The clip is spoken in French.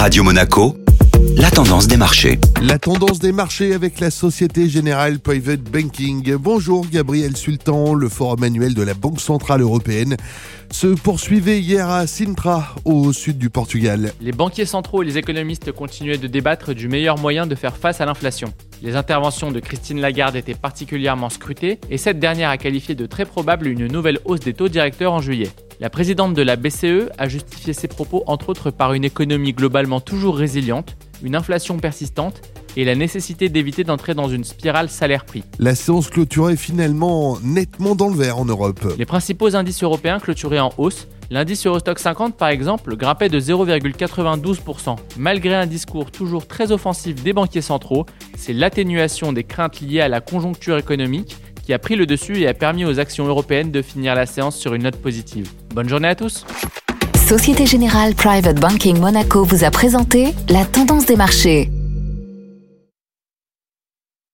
Radio Monaco, la tendance des marchés. La tendance des marchés avec la Société Générale Private Banking. Bonjour Gabriel Sultan, le forum annuel de la Banque Centrale Européenne se poursuivait hier à Sintra, au sud du Portugal. Les banquiers centraux et les économistes continuaient de débattre du meilleur moyen de faire face à l'inflation. Les interventions de Christine Lagarde étaient particulièrement scrutées et cette dernière a qualifié de très probable une nouvelle hausse des taux directeurs en juillet. La présidente de la BCE a justifié ses propos entre autres par une économie globalement toujours résiliente, une inflation persistante et la nécessité d'éviter d'entrer dans une spirale salaire-prix. La séance clôturait finalement nettement dans le vert en Europe. Les principaux indices européens clôturaient en hausse. L'indice Eurostock 50 par exemple grimpait de 0,92%. Malgré un discours toujours très offensif des banquiers centraux, c'est l'atténuation des craintes liées à la conjoncture économique qui a pris le dessus et a permis aux actions européennes de finir la séance sur une note positive. Bonne journée à tous Société Générale Private Banking Monaco vous a présenté la tendance des marchés.